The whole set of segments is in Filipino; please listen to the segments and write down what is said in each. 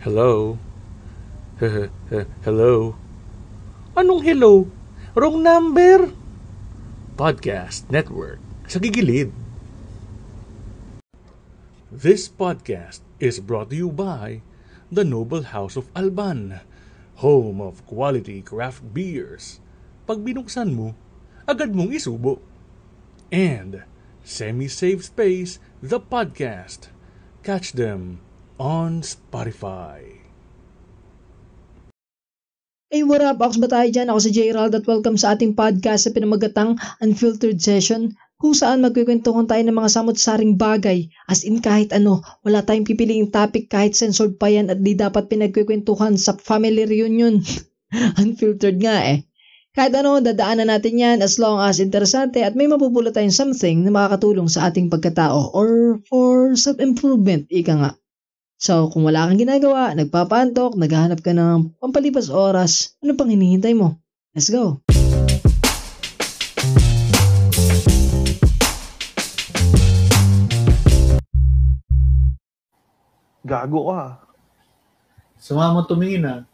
Hello? hello? Anong hello? Wrong number? Podcast Network sa gigilid. This podcast is brought to you by the Noble House of Alban, home of quality craft beers. Pag binuksan mo, agad mong isubo. And Semi-Safe Space, the podcast. Catch them on Spotify. Hey, what up? Ako ba tayo dyan? Ako si J. at welcome sa ating podcast sa pinamagatang Unfiltered Session kung saan magkikwentuhan tayo ng mga samot-saring bagay as in kahit ano, wala tayong pipiliing topic kahit censored pa yan at di dapat pinagkikwentuhan sa family reunion. Unfiltered nga eh. Kahit ano, dadaanan natin yan as long as interesante at may mapupulot tayong something na makakatulong sa ating pagkatao or for self-improvement, ika nga. So, kung wala kang ginagawa, nagpapantok, naghahanap ka ng pampalipas oras, ano pang hinihintay mo? Let's go! Gago ka. Sumama tumingin ah.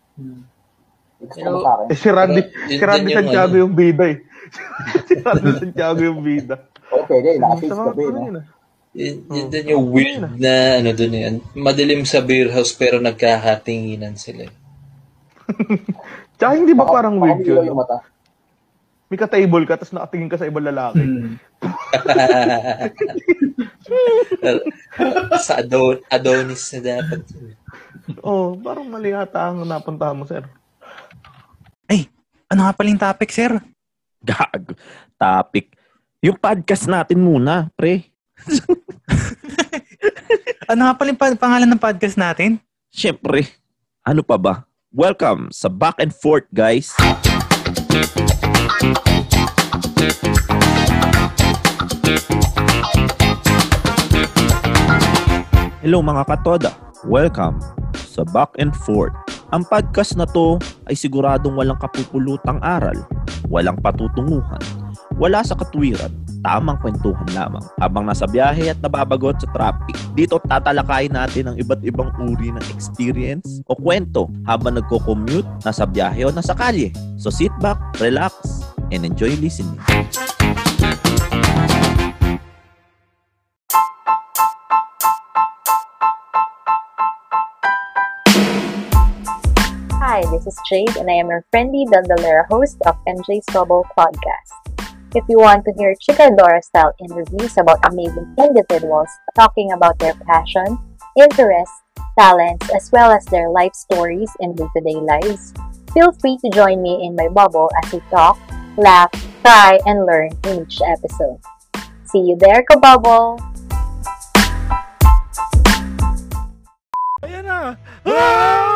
Pero, eh, si Randy, si Randy Santiago ano. yung bida eh. si Randy Santiago yung bida. Okay, okay. Nakasis ka ba eh. Yun, yun din yung weird na ano dun yan. Madilim sa beer house pero nagkakatinginan sila. Tsaka hindi ba parang weird yun? Yung mata. May ka-table ka, tapos nakatingin ka sa ibang lalaki. Hmm. sa Adon Adonis na dapat. oh, parang mali ata ang napunta mo, sir. Ay, ano nga paling topic, sir? Gag. Topic. Yung podcast natin muna, pre. ano nga pala yung pangalan ng podcast natin? Siyempre, ano pa ba? Welcome sa Back and Forth, guys. Hello mga katoda. Welcome sa Back and Forth. Ang podcast na to ay siguradong walang kapupulutang aral, walang patutunguhan, wala sa katwiran, tamang kwentuhan lamang habang nasa biyahe at nababagot sa traffic. Dito tatalakayin natin ang iba't ibang uri ng experience o kwento habang nagko-commute, nasa biyahe o nasa kalye. So sit back, relax, and enjoy listening. Hi, this is Jade, and I am your friendly Dandalera host of MJ's Bubble Podcast. If you want to hear Chicadora style interviews about amazing individuals talking about their passion, interests, talents, as well as their life stories and day to day lives, feel free to join me in my bubble as we talk, laugh, cry, and learn in each episode. See you there, Kabubble! Ayan na! Ah!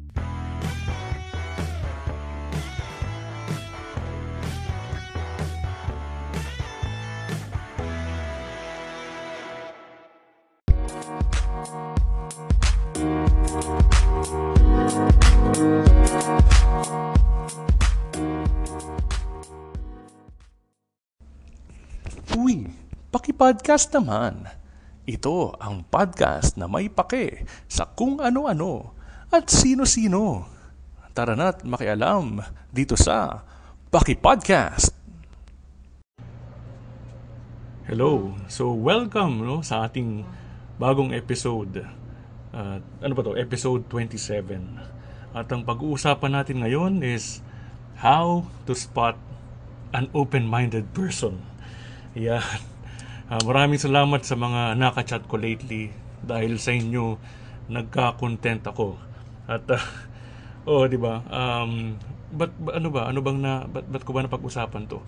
paki-podcast naman. Ito ang podcast na may pake sa kung ano-ano at sino-sino. Tara na't makialam dito sa Paki Podcast. Hello. So welcome no sa ating bagong episode. Uh, ano ba to? Episode 27. At ang pag-uusapan natin ngayon is how to spot an open-minded person. Yan. Uh, maraming salamat sa mga nakachat ko lately dahil sa inyo nagka-content ako. At uh, oh, 'di ba? Um but, but ano ba? Ano bang na ba't, ba't ko ba napag-usapan 'to?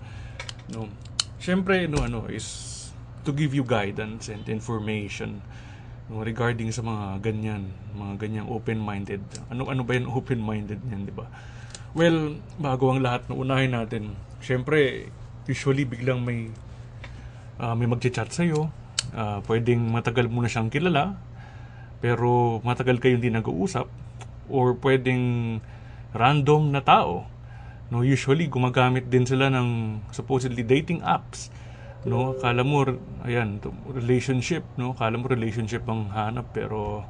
No. Syempre no ano is to give you guidance and information no, regarding sa mga ganyan, mga ganyang open-minded. Ano ano ba 'yung open-minded niyan, 'di ba? Well, bago ang lahat, no, unahin natin. Syempre, usually biglang may uh, may magchat sa iyo. Uh, pwedeng matagal mo na siyang kilala, pero matagal kayong hindi nag-uusap or pwedeng random na tao. No, usually gumagamit din sila ng supposedly dating apps no? Kala mo ayan relationship no? Kala mo relationship ang hanap pero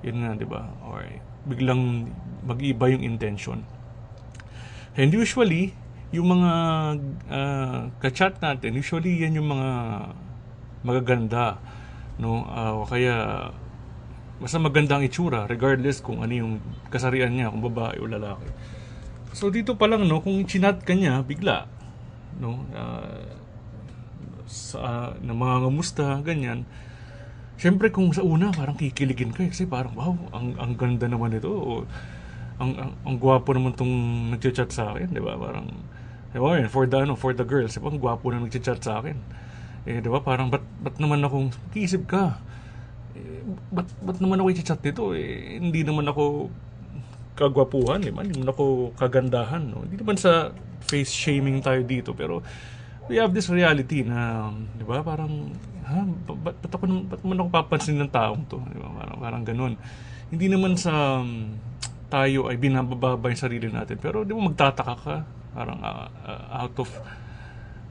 yun nga di ba? Or biglang mag-iba yung intention. And usually yung mga uh, ka-chat natin usually yan yung mga magaganda no uh, kaya basta maganda ang itsura regardless kung ano yung kasarian niya kung babae o lalaki so dito pa lang no kung chinat ka niya bigla no uh, sa na mga ngamusta, ganyan. Siyempre kung sa una parang kikiligin ka eh, kasi parang wow, ang ang ganda naman ito. O, ang, ang ang gwapo naman tong nagchat sa akin, 'di ba? Parang oh, yun, for the ano, for the girls, diba? ang gwapo na nagchat sa akin. Eh, 'di ba? Parang bat bat naman akong kiisip ka. Eh, bat bat naman ako i-chat dito eh hindi naman ako kagwapuhan, di ba? Hindi naman ako kagandahan, no? Hindi naman sa face shaming tayo dito, pero we have this reality na, di ba, parang, ha, ba't, ba't, ako, ba't man ako papansin ng taong to? Di ba? Parang, parang ganun. Hindi naman sa tayo ay binababa yung sarili natin, pero di ba magtataka ka? Parang uh, out of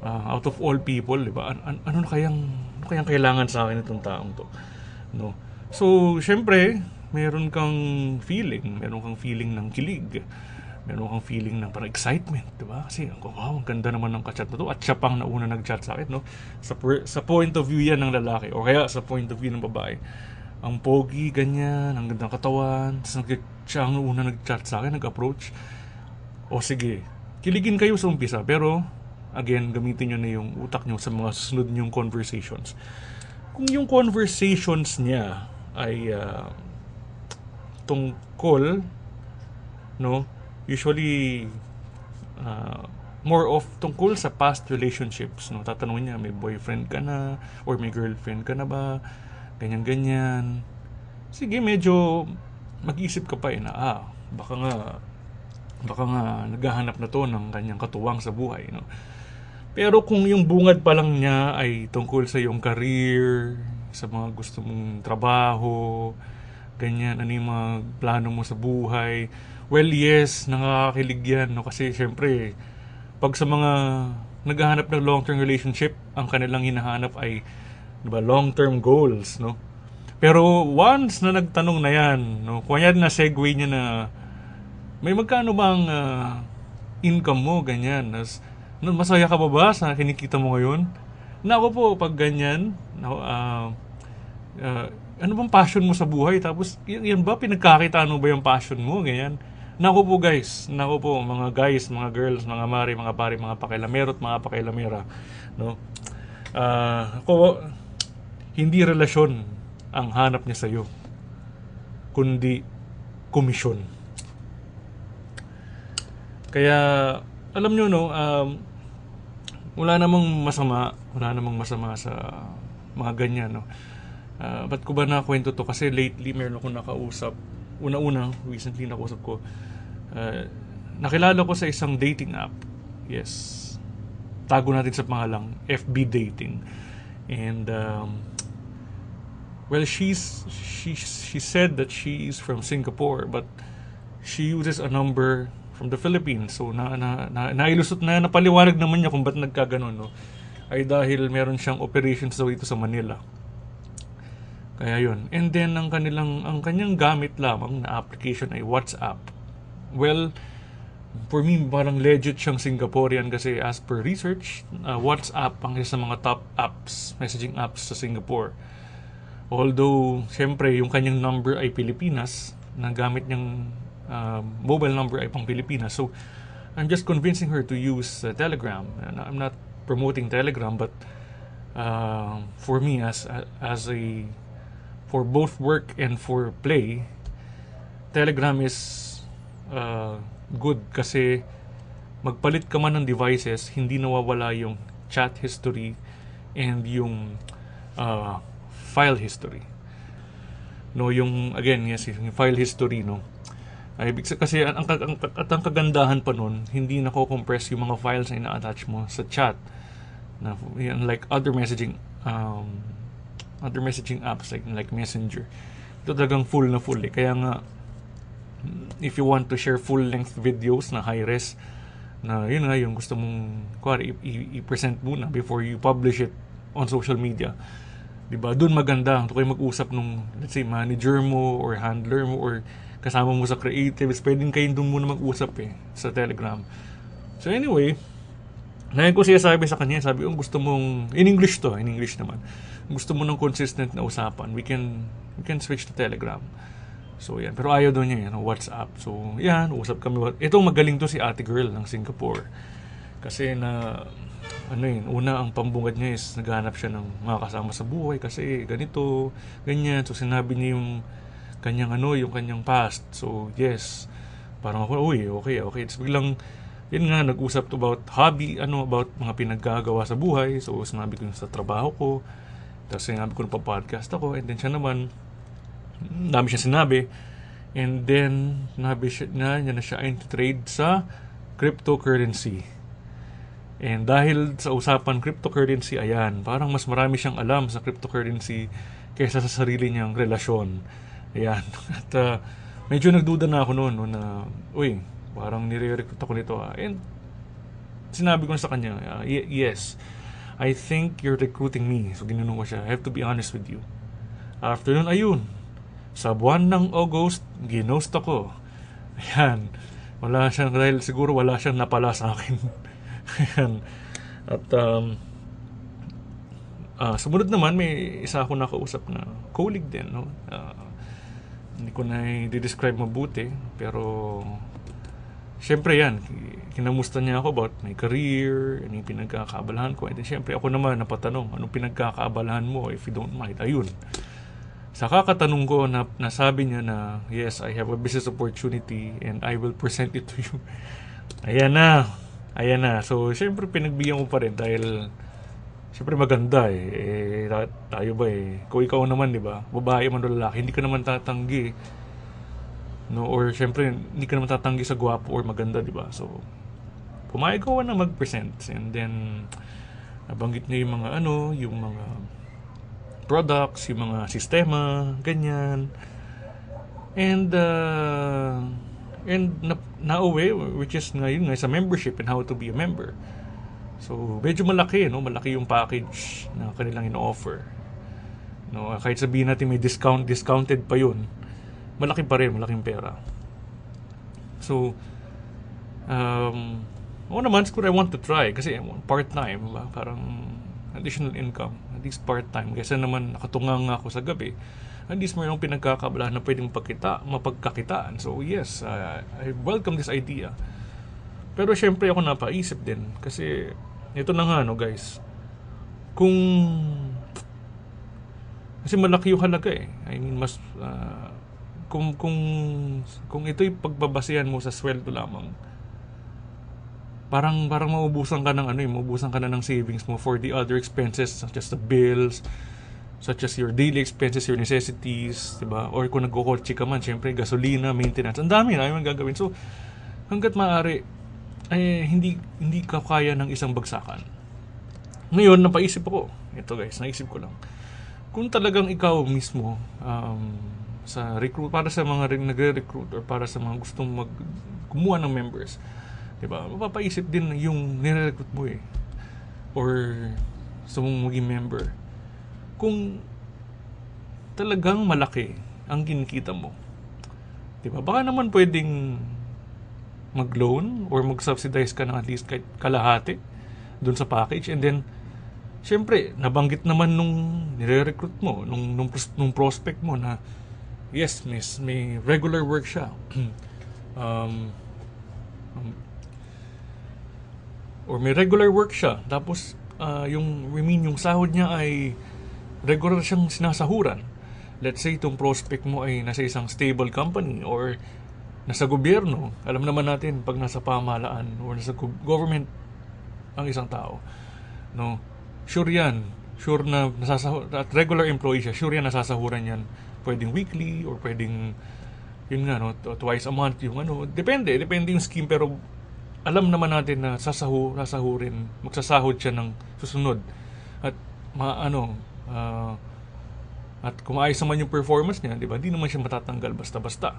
uh, out of all people, di ba? An- an- ano na kayang ano kayang kailangan sa akin itong taong to? No. So, syempre, meron kang feeling, meron kang feeling ng kilig meron kang feeling ng parang excitement, di ba? Kasi, wow, ang ganda naman ng kachat na to. At siya pang nauna nag-chat sa akin, no? Sa, sa point of view yan ng lalaki, o kaya sa point of view ng babae. Ang pogi, ganyan, ang gandang katawan, tapos siya ang una nag-chat sa akin, nag-approach. O sige, kiligin kayo sa umpisa, pero, again, gamitin nyo na yung utak nyo sa mga susunod nyong conversations. Kung yung conversations niya ay uh, tungkol, no, usually uh, more of tungkol sa past relationships no tatanungin niya may boyfriend ka na? Or may girlfriend ka na ba? Ganyan ganyan. Sige medyo mag-isip ka pa eh na ah baka nga baka nga naghahanap na to ng kanyang katuwang sa buhay no pero kung yung bungad pa lang niya ay tungkol sa iyong career sa mga gusto mong trabaho ganyan ano yung mga plano mo sa buhay Well, yes, nakakakilig yan. No? Kasi syempre, pag sa mga naghahanap ng long-term relationship, ang kanilang hinahanap ay diba, long-term goals. No? Pero once na nagtanong na yan, no, kunya na segue niya na may magkano bang uh, income mo, ganyan. No, masaya ka ba ba sa kinikita mo ngayon? Nako po, pag ganyan, uh, uh, ano bang passion mo sa buhay? Tapos, yan, yan ba, pinagkakita mo ba yung passion mo? Ganyan. Naku po guys, naku po mga guys, mga girls, mga mari, mga pari, mga pakilamero at mga pakilamera, no? Uh, ako, hindi relasyon ang hanap niya sa iyo, kundi komisyon. Kaya, alam nyo, no, um, wala namang masama, wala namang masama sa mga ganyan, no. Uh, ba't ko ba nakwento to? Kasi lately meron akong nakausap una-una, recently nakausap ko, uh, nakilala ko sa isang dating app. Yes. Tago natin sa pangalang FB Dating. And, um, well, she's, she, she said that she is from Singapore, but she uses a number from the Philippines. So, na, na, na, nailusot na, napaliwanag naman niya kung ba't nagkaganon, no? Ay dahil meron siyang operations daw ito sa Manila. Kaya yun. And then, ang kanilang, ang kanyang gamit lamang na application ay WhatsApp. Well, for me, parang legit siyang Singaporean kasi as per research, uh, WhatsApp ang isa sa mga top apps, messaging apps sa Singapore. Although, syempre, yung kanyang number ay Pilipinas, na gamit niyang uh, mobile number ay pang Pilipinas. So, I'm just convincing her to use uh, Telegram. And I'm not promoting Telegram, but uh, for me as as a for both work and for play, Telegram is uh, good kasi magpalit ka man ng devices, hindi nawawala yung chat history and yung uh, file history. No, yung again, yes, yung file history, no. Ay, kasi ang, ang, ang, at ang kagandahan pa nun, hindi nako-compress yung mga files na ina-attach mo sa chat. Na, like other messaging um, other messaging apps like like Messenger. Ito talagang full na full eh. Kaya nga, if you want to share full-length videos na high-res, na yun nga yung gusto mong kuwari, i-present muna before you publish it on social media. 'Di ba? Doon maganda kung kayo mag-usap nung let's say manager mo or handler mo or kasama mo sa creatives, pwedeng kayo doon muna mag-usap eh, sa Telegram. So anyway, ngayon ko siya sabi sa kanya, sabi ko, gusto mong, in English to, in English naman, gusto mo ng consistent na usapan, we can, we can switch to Telegram. So yan, pero ayaw doon niya, yan, WhatsApp. So yan, usap kami. Itong magaling to si ate girl ng Singapore. Kasi na, ano yun, una ang pambungad niya is naghanap siya ng mga kasama sa buhay kasi ganito, ganyan. So sinabi niya yung kanyang ano, yung kanyang past. So, yes. Parang ako, uy, okay, okay. Tapos biglang, yun nga, nag-usap about hobby, ano, about mga pinaggagawa sa buhay. So, sinabi ko sa trabaho ko. Tapos sinabi ko pa podcast ako. And then siya naman, dami siya sinabi. And then, sinabi siya na, niya na siya into trade sa cryptocurrency. And dahil sa usapan cryptocurrency, ayan, parang mas marami siyang alam sa cryptocurrency kaysa sa sarili niyang relasyon. Ayan. At uh, medyo nagduda na ako noon no, na, uy, parang nire-recruit ako nito. Ah. And sinabi ko sa kanya, uh, yes, I think you're recruiting me. So ginanong ko siya, I have to be honest with you. After nun, ayun, sa buwan ng August, ginost ako. Ayan. Wala siyang, dahil siguro wala siyang napala sa akin. Ayan. At, um, uh, sumunod naman, may isa ako nakausap na colleague din, no? Uh, hindi ko na i-describe mabuti pero syempre yan kinamusta niya ako about my career ano yung pinagkakaabalahan ko and syempre ako naman napatanong anong pinagkakaabalahan mo if you don't mind? Ayun. Sa kakatanong ko na nasabi niya na yes I have a business opportunity and I will present it to you. Ayan na. Ayan na. So syempre pinagbigyan ko pa rin dahil Siyempre maganda eh. eh tayo ba eh. Kung ikaw naman, di ba? Babae man o lalaki, hindi ka naman tatanggi. No? Or siyempre, hindi ka naman tatanggi sa gwapo or maganda, di ba? So, pumayag ko na mag-present. And then, nabanggit niya yung mga ano, yung mga products, yung mga sistema, ganyan. And, uh, and na, na-away, which is ngayon nga sa membership and how to be a member. So, medyo malaki, no? Malaki yung package na kanilang ino-offer. No, kahit sabihin natin may discount, discounted pa yun, malaki pa rin, malaking pera. So, um, ako naman, siguro I want to try kasi part-time, ba? parang additional income, at least part-time. Kasi naman nakatungang ako sa gabi, at least mayroong pinagkakabalahan na pwedeng pagkita, mapagkakitaan. So yes, uh, I welcome this idea. Pero syempre ako napaisip din kasi ito na nga no guys. Kung kasi malaki yung halaga eh. I mean mas uh, kung kung kung ito'y pagbabasehan mo sa sweldo lamang parang parang maubusan ka ng ano eh, maubusan ka na ng savings mo for the other expenses such as the bills, such as your daily expenses, your necessities, 'di ba? Or kung nagko-kotse ka man, syempre gasolina, maintenance, ang dami na yung gagawin. So hangga't maaari ay hindi hindi ka kaya ng isang bagsakan. Ngayon, napaisip ako. Ito guys, naisip ko lang. Kung talagang ikaw mismo um, sa recruit para sa mga nagre-recruit or para sa mga gustong mag kumuha ng members, 'di ba? Mapapaisip din yung nire-recruit mo eh or sa mong maging member. Kung talagang malaki ang kinikita mo, 'di ba? Baka naman pwedeng mag-loan or mag-subsidize ka ng at least kahit kalahati doon sa package. And then syempre nabanggit naman nung nire-recruit mo nung, nung nung prospect mo na yes miss may regular work siya. Um, um, or may regular work siya, tapos uh, yung, I mean, yung sahod niya ay regular siyang sinasahuran. Let's say itong prospect mo ay nasa isang stable company or nasa gobyerno. Alam naman natin pag nasa pamahalaan or nasa government ang isang tao. No? Sure yan. Sure na nasasahur, at regular employee siya, sure yan nasasahuran yan. Pwedeng weekly or pwedeng yun nga no, twice a month yung ano, depende, depende yung scheme pero alam naman natin na sasahu, sasahurin, magsasahod siya ng susunod. At ma, ano, uh, at kung ayos naman yung performance niya, di ba, di naman siya matatanggal basta-basta.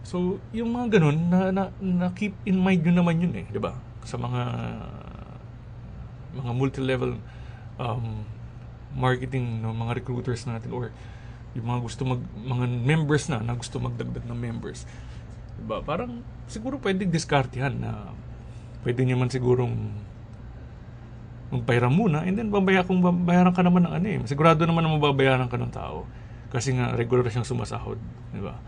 So, yung mga ganun, na, na, na keep in mind yun naman yun eh, di ba? Sa mga mga multi-level um, marketing no, mga recruiters natin or yung mga gusto mag mga members na na gusto magdagdag ng members. Diba? Parang siguro pwedeng diskartihan na pwede niyo man sigurong magbayaran muna and then babaya kung babayaran ka naman ng ano eh. Sigurado naman na mababayaran ka ng tao kasi nga regular siyang sumasahod, di ba?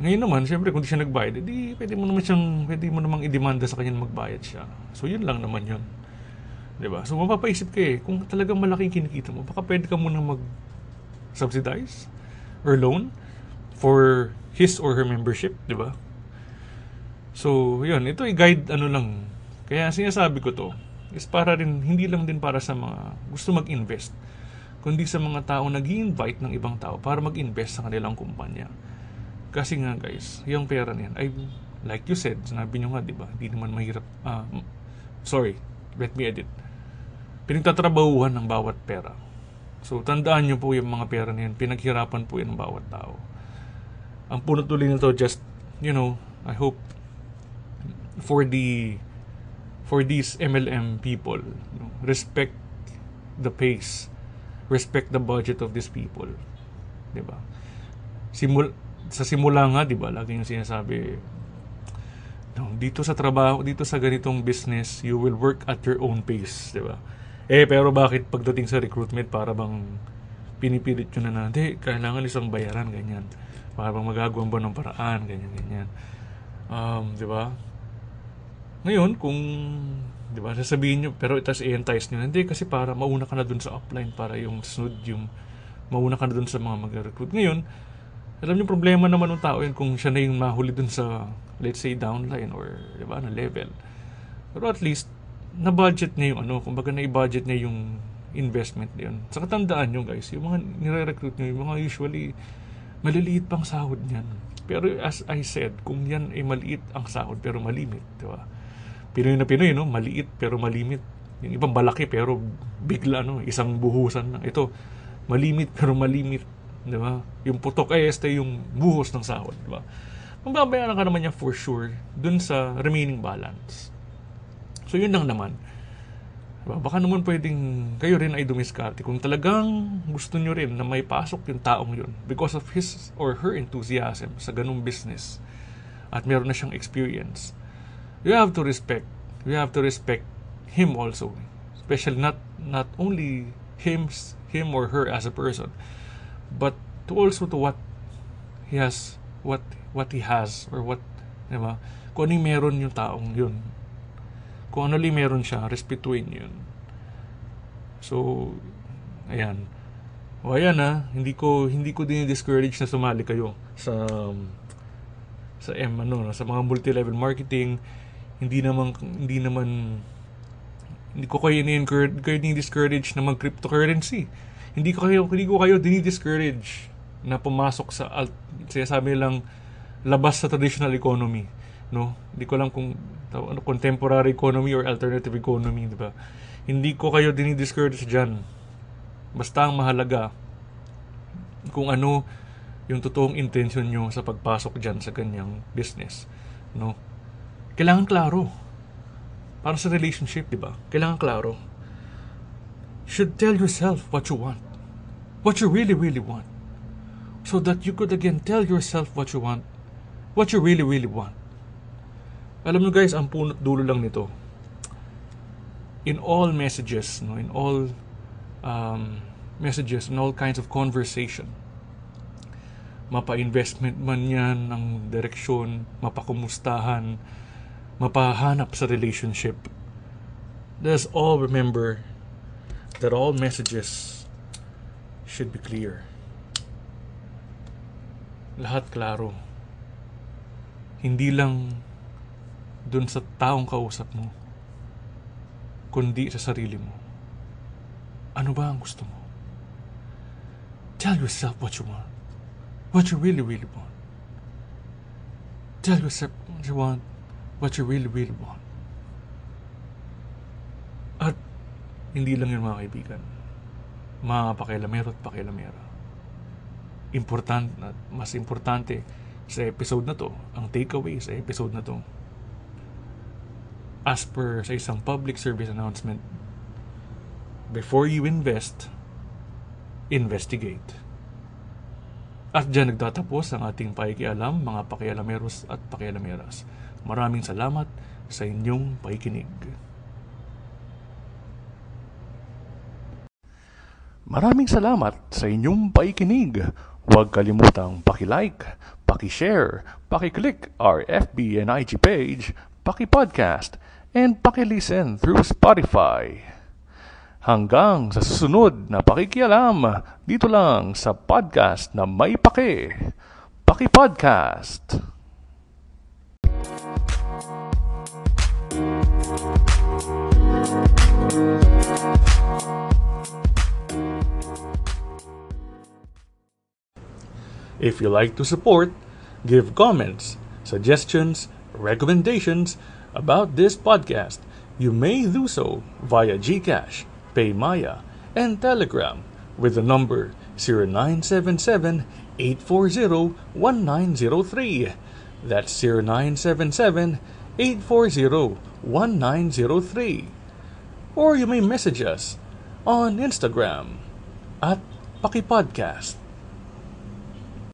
Ngayon naman, syempre kung di siya nagbayad, edi pwede mo naman siyang pwede mo namang idemanda sa kanya magbayad siya. So yun lang naman yun. ba? So mapapaisip ka eh, kung talagang malaking kinikita mo, baka pwede ka muna mag subsidize or loan for his or her membership, 'di ba? So, yun, ito ay guide ano lang. Kaya sinasabi ko to is para rin hindi lang din para sa mga gusto mag-invest, kundi sa mga tao nag invite ng ibang tao para mag-invest sa kanilang kumpanya. Kasi nga guys, yung pera niyan ay like you said, sinabi niyo nga, 'di ba? Hindi naman mahirap uh, sorry, let me edit. Pinagtatrabahuhan ng bawat pera. So, tandaan nyo po yung mga pera na yun. Pinaghirapan po yun ng bawat tao. Ang punot tuloy nito, just, you know, I hope for the for these MLM people, you know, respect the pace, respect the budget of these people. 'Di ba? Simul sa simula nga, 'di ba, lagi yung sinasabi no, dito sa trabaho, dito sa ganitong business, you will work at your own pace, 'di ba? Eh, pero bakit pagdating sa recruitment, para bang pinipilit nyo na na, hindi, kailangan isang bayaran, ganyan. Para bang magagawa ba ng paraan, ganyan, ganyan. Um, di ba? Ngayon, kung, di ba, sasabihin nyo, pero itas i-entice nyo, hindi, kasi para mauna ka na dun sa upline, para yung sunod, yung mauna ka na dun sa mga mag-recruit. Ngayon, alam niyo problema naman ng tao yun kung siya na yung mahuli dun sa, let's say, downline or, di ba, na level. Pero at least, na-budget niya yung ano, kumbaga na-budget niya yung investment niyon. Sa katandaan nyo guys, yung mga nire-recruit nyo, yung mga usually maliliit pang sahod niyan. Pero as I said, kung yan ay maliit ang sahod pero malimit, di ba? Pinoy na Pinoy, no? Maliit pero malimit. Yung ibang malaki pero bigla, no? Isang buhusan na. Ito, malimit pero malimit, di ba? Yung putok ay este yung buhos ng sahod, di ba? Mababayaran ka naman niya for sure dun sa remaining balance. So yun lang naman. Diba? Baka naman pwedeng kayo rin ay dumiskarte kung talagang gusto nyo rin na may pasok yung taong yun because of his or her enthusiasm sa ganung business at meron na siyang experience. You have to respect. You have to respect him also. Especially not not only him him or her as a person, but to also to what he has what what he has or what di ba? Kung ano meron yung taong yun kung ano li meron siya, respetuin yun. So, ayan. O ayan ha, hindi ko hindi ko din discourage na sumali kayo sa sa M ano, sa mga multi-level marketing. Hindi naman hindi naman hindi ko kayo ni-encourage kayo ni-discourage na mag-cryptocurrency. Hindi ko kayo hindi ko kayo dinidiscourage na pumasok sa alt, sinasabi lang labas sa traditional economy no? Hindi ko lang kung ano, contemporary economy or alternative economy, di ba? Hindi ko kayo dinidiscourage dyan. Basta ang mahalaga kung ano yung totoong intention nyo sa pagpasok dyan sa ganyang business, no? Kailangan klaro. Para sa relationship, di ba? Kailangan klaro. Should tell yourself what you want. What you really, really want. So that you could again tell yourself what you want. What you really, really want alam nyo guys, ang punot dulo lang nito. In all messages, no, in all um, messages, in all kinds of conversation, mapa-investment man yan ng direksyon, mapakumustahan, mapahanap sa relationship, Let us all remember that all messages should be clear. Lahat klaro. Hindi lang dun sa taong kausap mo, kundi sa sarili mo. Ano ba ang gusto mo? Tell yourself what you want. What you really, really want. Tell yourself what you want. What you really, really want. At hindi lang yun mga kaibigan. Mga pakialamero at pakialamera. Important mas importante sa episode na to, ang takeaway sa episode na to, as per sa isang public service announcement, before you invest, investigate. At dyan nagtatapos ang ating pakikialam, mga pakialameros at pakialameras. Maraming salamat sa inyong pakikinig. Maraming salamat sa inyong pakikinig. Huwag kalimutang paki-like, paki-share, paki-click our FB and IG page, paki-podcast, and paki-listen through Spotify. Hanggang sa susunod na pakikialam dito lang sa podcast na may pake. Paki Podcast. If you like to support, give comments, suggestions, recommendations about this podcast, you may do so via GCash, PayMaya, and Telegram with the number 0977-840-1903. That's 0977-840-1903. Or you may message us on Instagram at Pakipodcast.